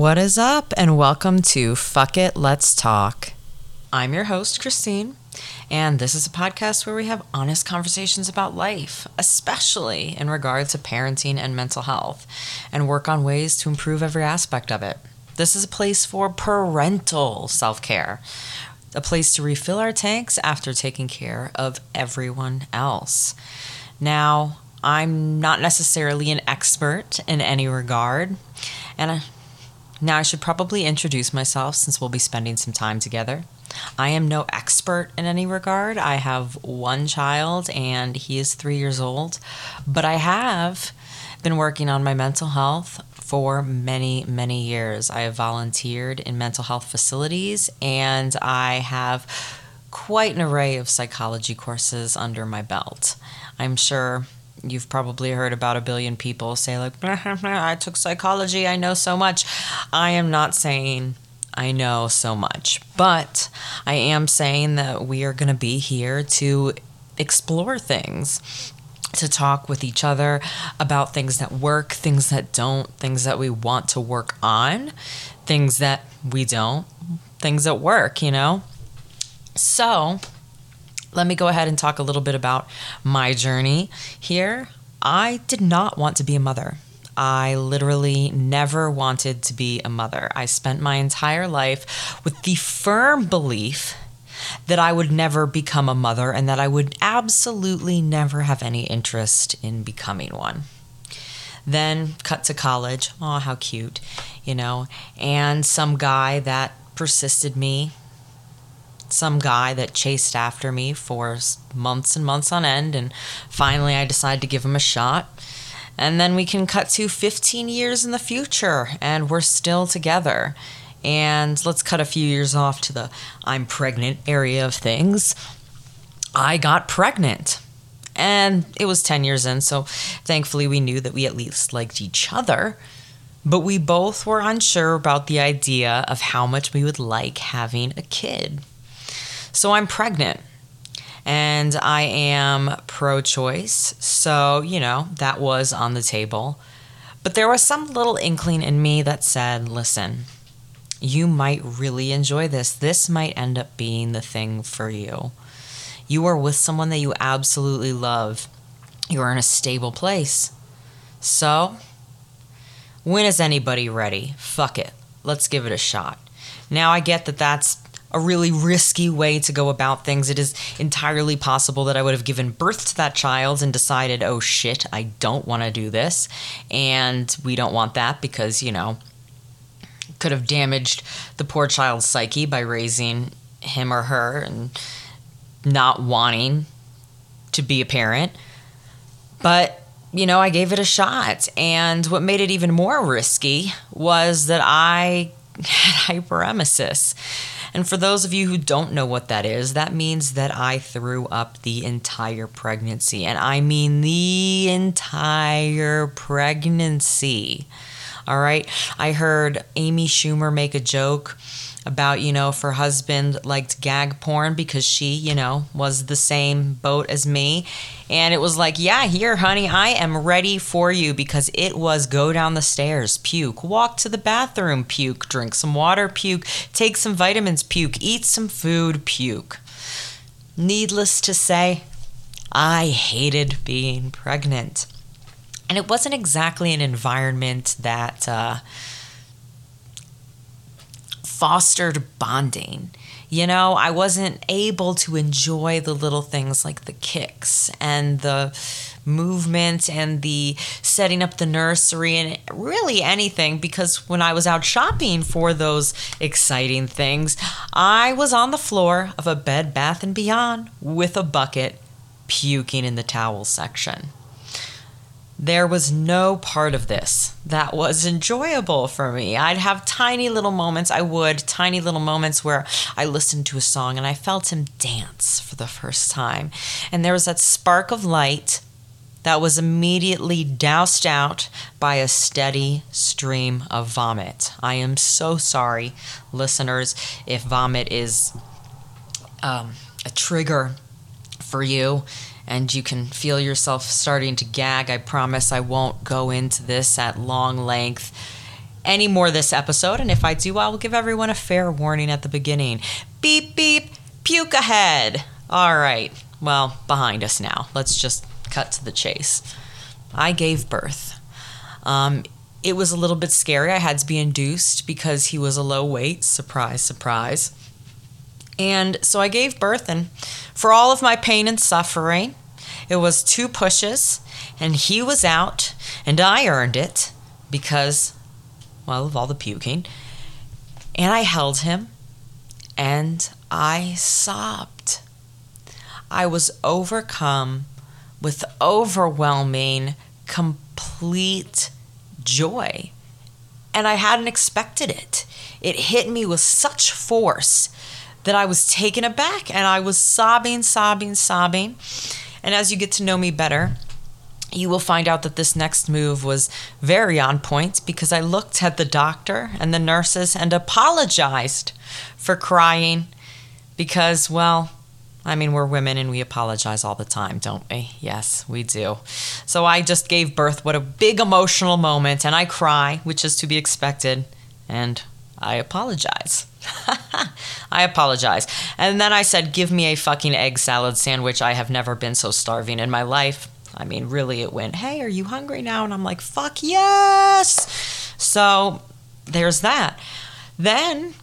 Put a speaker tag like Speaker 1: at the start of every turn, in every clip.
Speaker 1: What is up, and welcome to Fuck It, Let's Talk. I'm your host, Christine, and this is a podcast where we have honest conversations about life, especially in regard to parenting and mental health, and work on ways to improve every aspect of it. This is a place for parental self care, a place to refill our tanks after taking care of everyone else. Now, I'm not necessarily an expert in any regard, and I, now I should probably introduce myself since we'll be spending some time together. I am no expert in any regard. I have one child and he is three years old, but I have been working on my mental health for many, many years. I have volunteered in mental health facilities and I have quite an array of psychology courses under my belt. I'm sure you've probably heard about a billion people say like i took psychology i know so much. I am not saying i know so much but i am saying that we are going to be here to explore things to talk with each other about things that work things that don't things that we want to work on things that we don't things that work you know? So let me go ahead and talk a little bit about my journey here. I did not want to be a mother. I literally never wanted to be a mother. I spent my entire life with the firm belief that I would never become a mother and that I would absolutely never have any interest in becoming one. Then cut to college. Oh, how cute, you know, and some guy that persisted me some guy that chased after me for months and months on end. And finally, I decided to give him a shot. And then we can cut to 15 years in the future, and we're still together. And let's cut a few years off to the I'm pregnant area of things. I got pregnant. And it was 10 years in, so thankfully we knew that we at least liked each other. But we both were unsure about the idea of how much we would like having a kid. So I'm pregnant and I am pro choice. So, you know, that was on the table. But there was some little inkling in me that said, listen, you might really enjoy this. This might end up being the thing for you. You are with someone that you absolutely love, you are in a stable place. So, when is anybody ready? Fuck it. Let's give it a shot. Now, I get that that's a really risky way to go about things. It is entirely possible that I would have given birth to that child and decided, oh shit, I don't want to do this. And we don't want that because, you know, could have damaged the poor child's psyche by raising him or her and not wanting to be a parent. But, you know, I gave it a shot. And what made it even more risky was that I had hyperemesis. And for those of you who don't know what that is, that means that I threw up the entire pregnancy. And I mean the entire pregnancy. All right. I heard Amy Schumer make a joke about, you know, if her husband liked gag porn because she, you know, was the same boat as me. And it was like, yeah, here, honey, I am ready for you because it was go down the stairs, puke, walk to the bathroom, puke, drink some water, puke, take some vitamins, puke, eat some food, puke. Needless to say, I hated being pregnant. And it wasn't exactly an environment that, uh, fostered bonding. You know, I wasn't able to enjoy the little things like the kicks and the movement and the setting up the nursery and really anything because when I was out shopping for those exciting things, I was on the floor of a Bed Bath and Beyond with a bucket puking in the towel section. There was no part of this that was enjoyable for me. I'd have tiny little moments, I would, tiny little moments where I listened to a song and I felt him dance for the first time. And there was that spark of light that was immediately doused out by a steady stream of vomit. I am so sorry, listeners, if vomit is um, a trigger for you and you can feel yourself starting to gag. I promise I won't go into this at long length. any more this episode, and if I do, I will give everyone a fair warning at the beginning. Beep, beep, puke ahead. All right, well, behind us now. Let's just cut to the chase. I gave birth. Um, it was a little bit scary. I had to be induced because he was a low weight. Surprise, surprise. And so I gave birth, and for all of my pain and suffering, it was two pushes, and he was out, and I earned it because, well, of all the puking. And I held him, and I sobbed. I was overcome with overwhelming, complete joy. And I hadn't expected it. It hit me with such force that I was taken aback and I was sobbing, sobbing, sobbing. And as you get to know me better, you will find out that this next move was very on point because I looked at the doctor and the nurses and apologized for crying because, well, I mean, we're women and we apologize all the time, don't we? Yes, we do. So I just gave birth. What a big emotional moment. And I cry, which is to be expected. And I apologize. I apologize. And then I said, Give me a fucking egg salad sandwich. I have never been so starving in my life. I mean, really, it went, Hey, are you hungry now? And I'm like, Fuck yes. So there's that. Then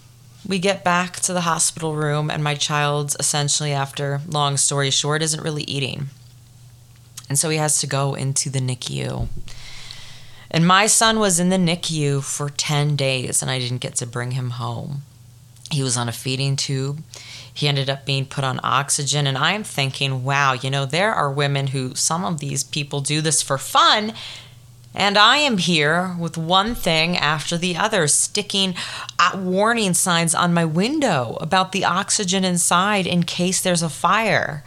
Speaker 1: we get back to the hospital room, and my child, essentially, after long story short, isn't really eating. And so he has to go into the NICU. And my son was in the NICU for 10 days, and I didn't get to bring him home. He was on a feeding tube. He ended up being put on oxygen. And I'm thinking, wow, you know, there are women who, some of these people do this for fun. And I am here with one thing after the other, sticking uh, warning signs on my window about the oxygen inside in case there's a fire.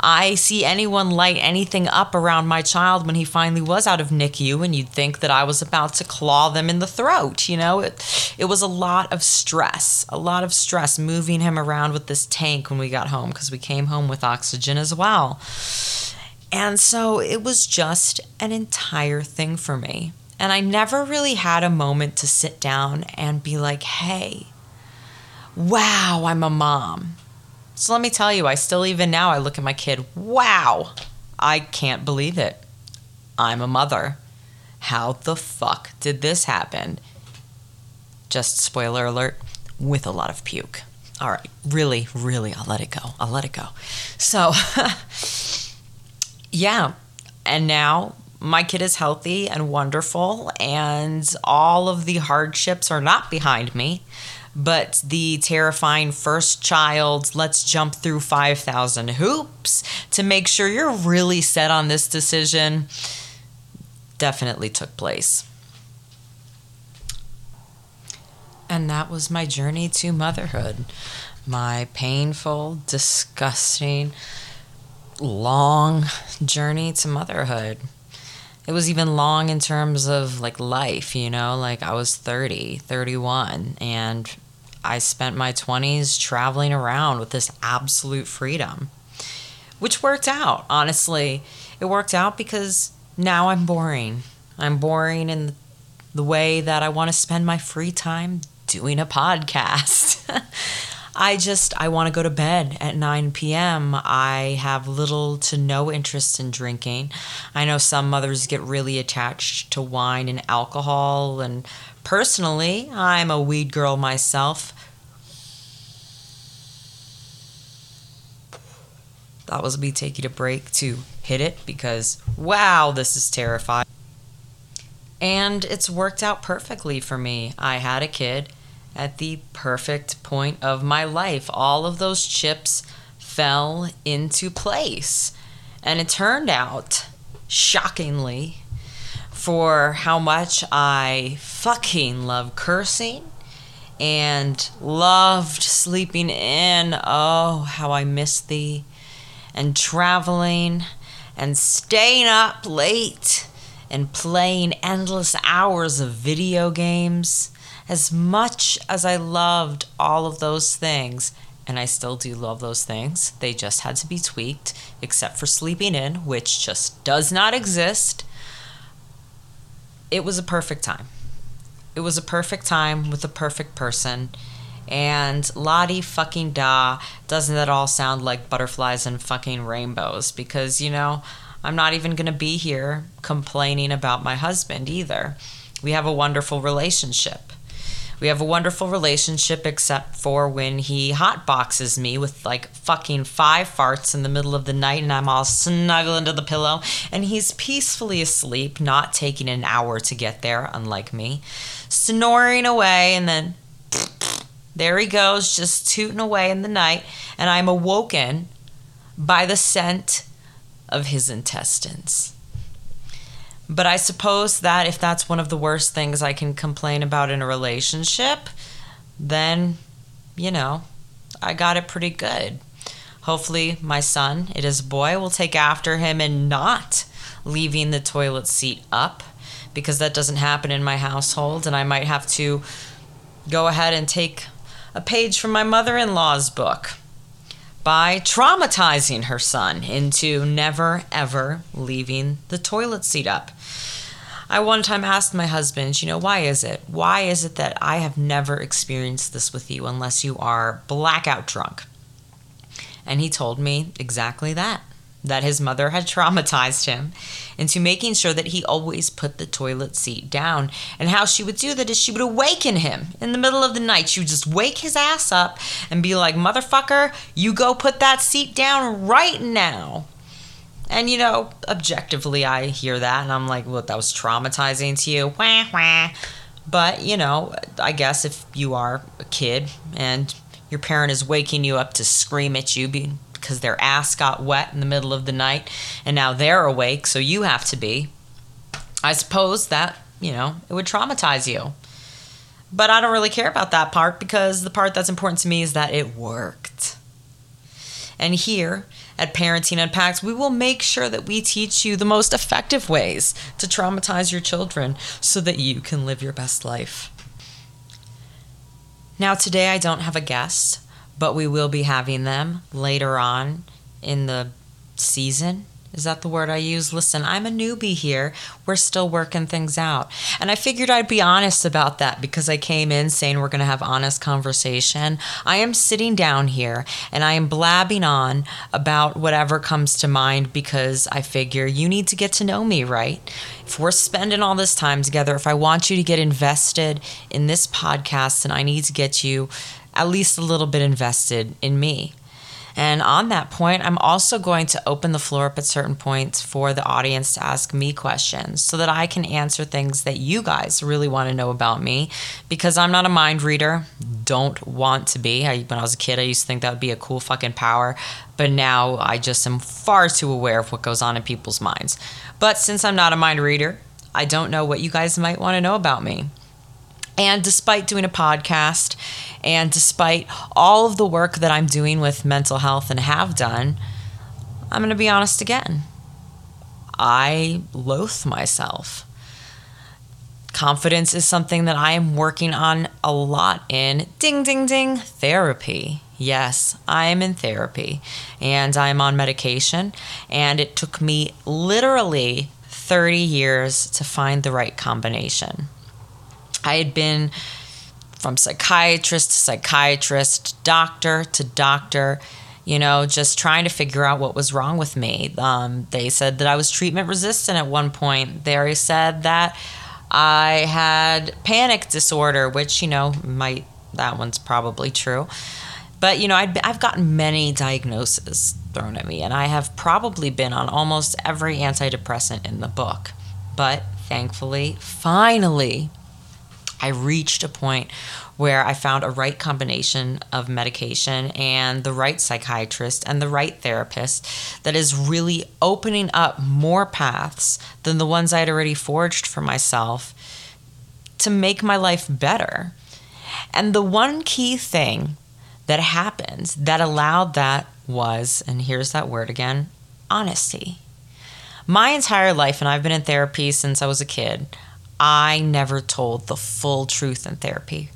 Speaker 1: I see anyone light anything up around my child when he finally was out of NICU, and you'd think that I was about to claw them in the throat. You know, it, it was a lot of stress, a lot of stress moving him around with this tank when we got home because we came home with oxygen as well. And so it was just an entire thing for me. And I never really had a moment to sit down and be like, hey, wow, I'm a mom. So let me tell you, I still, even now, I look at my kid, wow, I can't believe it. I'm a mother. How the fuck did this happen? Just spoiler alert, with a lot of puke. All right, really, really, I'll let it go. I'll let it go. So, yeah. And now my kid is healthy and wonderful, and all of the hardships are not behind me but the terrifying first child, let's jump through 5,000 hoops to make sure you're really set on this decision, definitely took place. And that was my journey to motherhood. My painful, disgusting, long journey to motherhood. It was even long in terms of like life, you know, like I was 30, 31, and I spent my 20s traveling around with this absolute freedom, which worked out. Honestly, it worked out because now I'm boring. I'm boring in the way that I want to spend my free time doing a podcast. I just I want to go to bed at 9 p.m. I have little to no interest in drinking. I know some mothers get really attached to wine and alcohol and personally, I'm a weed girl myself. That was me taking a break to hit it because wow, this is terrifying. And it's worked out perfectly for me. I had a kid at the perfect point of my life. All of those chips fell into place. And it turned out, shockingly, for how much I fucking love cursing and loved sleeping in. Oh, how I miss thee. And traveling and staying up late and playing endless hours of video games as much as I loved all of those things, and I still do love those things, they just had to be tweaked, except for sleeping in, which just does not exist. It was a perfect time. it was a perfect time with a perfect person. And Lottie fucking da, doesn't that all sound like butterflies and fucking rainbows? Because, you know, I'm not even gonna be here complaining about my husband either. We have a wonderful relationship. We have a wonderful relationship except for when he hotboxes me with like fucking five farts in the middle of the night and I'm all snuggling to the pillow and he's peacefully asleep, not taking an hour to get there, unlike me, snoring away and then there he goes, just tooting away in the night, and I'm awoken by the scent of his intestines. But I suppose that if that's one of the worst things I can complain about in a relationship, then, you know, I got it pretty good. Hopefully, my son, it is a boy, will take after him and not leaving the toilet seat up because that doesn't happen in my household. And I might have to go ahead and take a page from my mother in law's book by traumatizing her son into never ever leaving the toilet seat up. I one time asked my husband, you know, why is it? Why is it that I have never experienced this with you unless you are blackout drunk? And he told me exactly that that his mother had traumatized him into making sure that he always put the toilet seat down. And how she would do that is she would awaken him in the middle of the night. She would just wake his ass up and be like, Motherfucker, you go put that seat down right now. And you know, objectively, I hear that and I'm like, well, that was traumatizing to you? Wah, wah. But, you know, I guess if you are a kid and your parent is waking you up to scream at you because their ass got wet in the middle of the night and now they're awake, so you have to be, I suppose that, you know, it would traumatize you. But I don't really care about that part because the part that's important to me is that it worked. And here, at Parenting Unpacked, we will make sure that we teach you the most effective ways to traumatize your children so that you can live your best life. Now, today I don't have a guest, but we will be having them later on in the season. Is that the word I use? Listen, I'm a newbie here. We're still working things out. And I figured I'd be honest about that because I came in saying we're going to have honest conversation. I am sitting down here and I am blabbing on about whatever comes to mind because I figure you need to get to know me, right? If we're spending all this time together, if I want you to get invested in this podcast, then I need to get you at least a little bit invested in me. And on that point, I'm also going to open the floor up at certain points for the audience to ask me questions so that I can answer things that you guys really want to know about me because I'm not a mind reader, don't want to be. I, when I was a kid, I used to think that would be a cool fucking power, but now I just am far too aware of what goes on in people's minds. But since I'm not a mind reader, I don't know what you guys might want to know about me. And despite doing a podcast and despite all of the work that I'm doing with mental health and have done, I'm going to be honest again. I loathe myself. Confidence is something that I am working on a lot in ding, ding, ding therapy. Yes, I am in therapy and I'm on medication. And it took me literally 30 years to find the right combination. I had been from psychiatrist to psychiatrist, doctor to doctor, you know, just trying to figure out what was wrong with me. Um, they said that I was treatment resistant at one point. They said that I had panic disorder, which, you know, might, that one's probably true. But, you know, i have gotten many diagnoses thrown at me, and I have probably been on almost every antidepressant in the book. But thankfully, finally, I reached a point where I found a right combination of medication and the right psychiatrist and the right therapist that is really opening up more paths than the ones I'd already forged for myself to make my life better. And the one key thing that happened that allowed that was, and here's that word again honesty. My entire life, and I've been in therapy since I was a kid, I never told the full truth in therapy.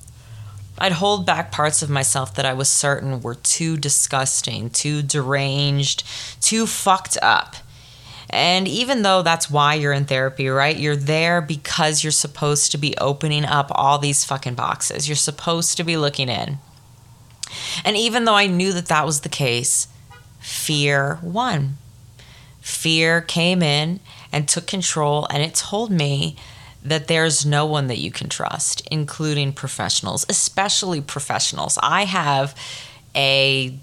Speaker 1: I'd hold back parts of myself that I was certain were too disgusting, too deranged, too fucked up. And even though that's why you're in therapy, right? You're there because you're supposed to be opening up all these fucking boxes. You're supposed to be looking in. And even though I knew that that was the case, fear won. Fear came in and took control, and it told me that there's no one that you can trust, including professionals, especially professionals. I have a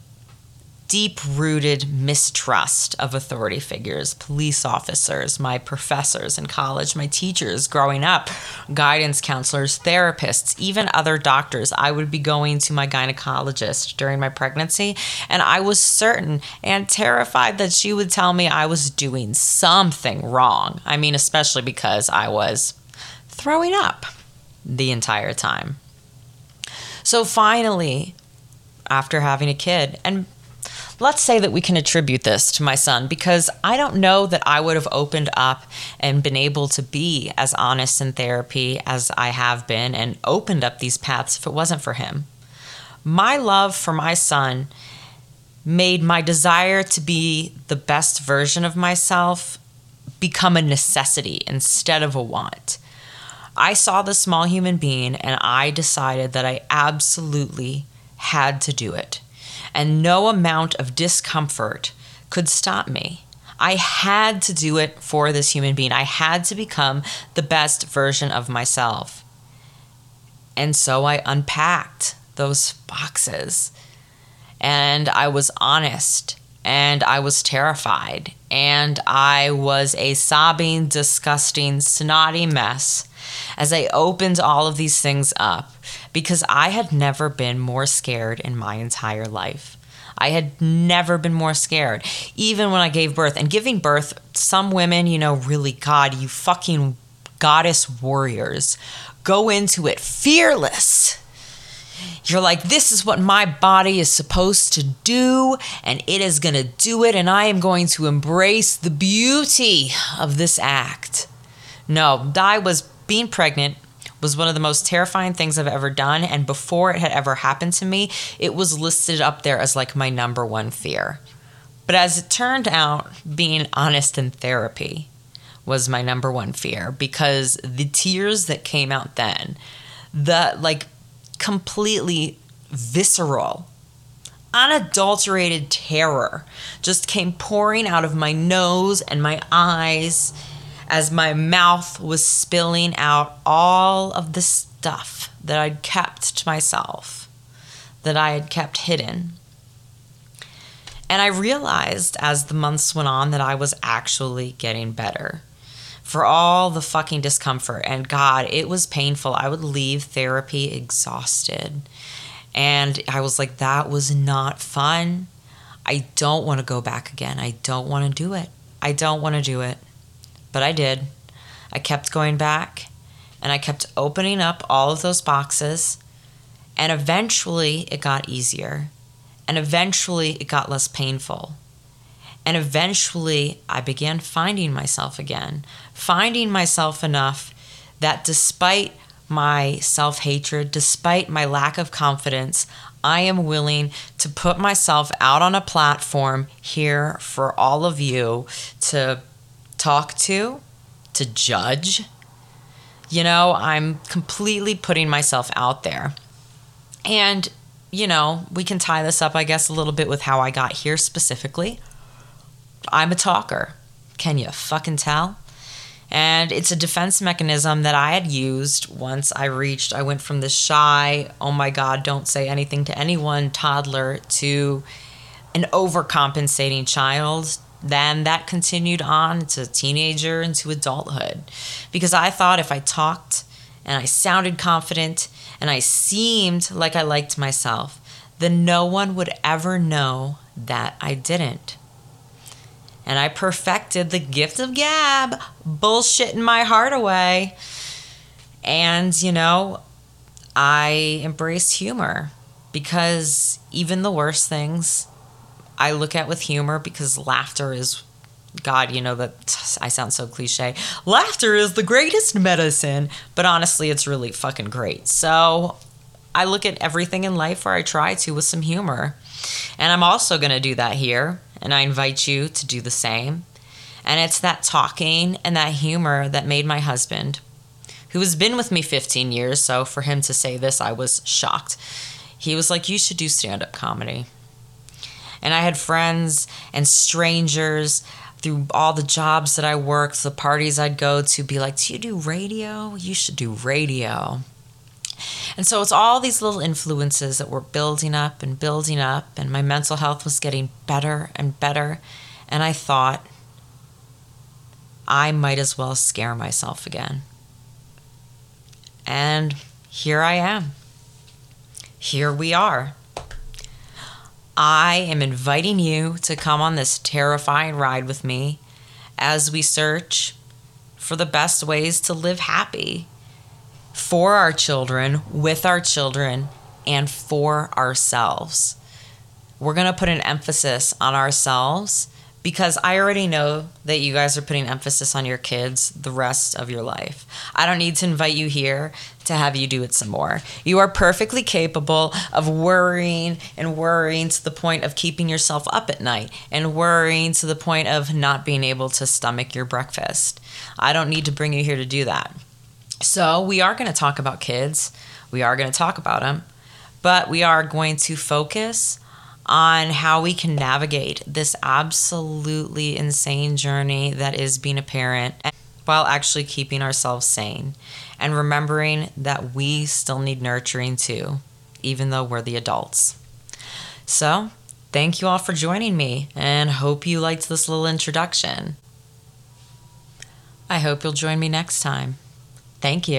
Speaker 1: deep rooted mistrust of authority figures, police officers, my professors in college, my teachers growing up, guidance counselors, therapists, even other doctors. I would be going to my gynecologist during my pregnancy, and I was certain and terrified that she would tell me I was doing something wrong. I mean, especially because I was throwing up the entire time. So finally, after having a kid, and let's say that we can attribute this to my son because I don't know that I would have opened up and been able to be as honest in therapy as I have been and opened up these paths if it wasn't for him. My love for my son made my desire to be the best version of myself become a necessity instead of a want. I saw the small human being and I decided that I absolutely had to do it and no amount of discomfort could stop me. I had to do it for this human being. I had to become the best version of myself. And so I unpacked those boxes and I was honest and I was terrified and I was a sobbing, disgusting, snotty mess as I opened all of these things up because I had never been more scared in my entire life. I had never been more scared, even when I gave birth. And giving birth, some women, you know, really, God, you fucking goddess warriors, go into it fearless. You're like, this is what my body is supposed to do, and it is going to do it, and I am going to embrace the beauty of this act. No, I was being pregnant was one of the most terrifying things I've ever done. And before it had ever happened to me, it was listed up there as like my number one fear. But as it turned out, being honest in therapy was my number one fear because the tears that came out then, the like completely visceral, unadulterated terror just came pouring out of my nose and my eyes as my mouth was spilling out all of the stuff that I'd kept to myself, that I had kept hidden. And I realized as the months went on that I was actually getting better for all the fucking discomfort. And God, it was painful. I would leave therapy exhausted. And I was like, that was not fun. I don't want to go back again. I don't want to do it. I don't want to do it. But I did. I kept going back and I kept opening up all of those boxes. And eventually it got easier. And eventually it got less painful. And eventually I began finding myself again, finding myself enough that despite my self hatred, despite my lack of confidence, I am willing to put myself out on a platform here for all of you to talk to, to judge. You know, I'm completely putting myself out there. And, you know, we can tie this up, I guess, a little bit with how I got here specifically. I'm a talker. Can you fucking tell? And it's a defense mechanism that I had used once I reached, I went from this shy, oh my God, don't say anything to anyone toddler to an overcompensating child then that continued on to teenager and to adulthood because I thought if I talked and I sounded confident and I seemed like I liked myself, then no one would ever know that I didn't. And I perfected the gift of gab, bullshitting my heart away. And, you know, I embraced humor because even the worst things I look at with humor because laughter is God, you know that I sound so cliche. Laughter is the greatest medicine, but honestly, it's really fucking great. So I look at everything in life where I try to with some humor. And I'm also going to do that here. And I invite you to do the same. And it's that talking and that humor that made my husband, who has been with me 15 years, so for him to say this, I was shocked. He was like, You should do stand up comedy. And I had friends and strangers through all the jobs that I worked, the parties I'd go to, be like, Do you do radio? You should do radio. And so it's all these little influences that were building up and building up, and my mental health was getting better and better. And I thought, I might as well scare myself again. And here I am. Here we are. I am inviting you to come on this terrifying ride with me as we search for the best ways to live happy for our children, with our children, and for ourselves. We're going to put an emphasis on ourselves because I already know that you guys are putting emphasis on your kids the rest of your life. I don't need to invite you here to have you do it some more. You are perfectly capable of worrying and worrying to the point of keeping yourself up at night and worrying to the point of not being able to stomach your breakfast. I don't need to bring you here to do that. So, we are going to talk about kids. We are going to talk about them, but we are going to focus on how we can navigate this absolutely insane journey that is being a parent while actually keeping ourselves sane and remembering that we still need nurturing too, even though we're the adults. So, thank you all for joining me and hope you liked this little introduction. I hope you'll join me next time. Thank you.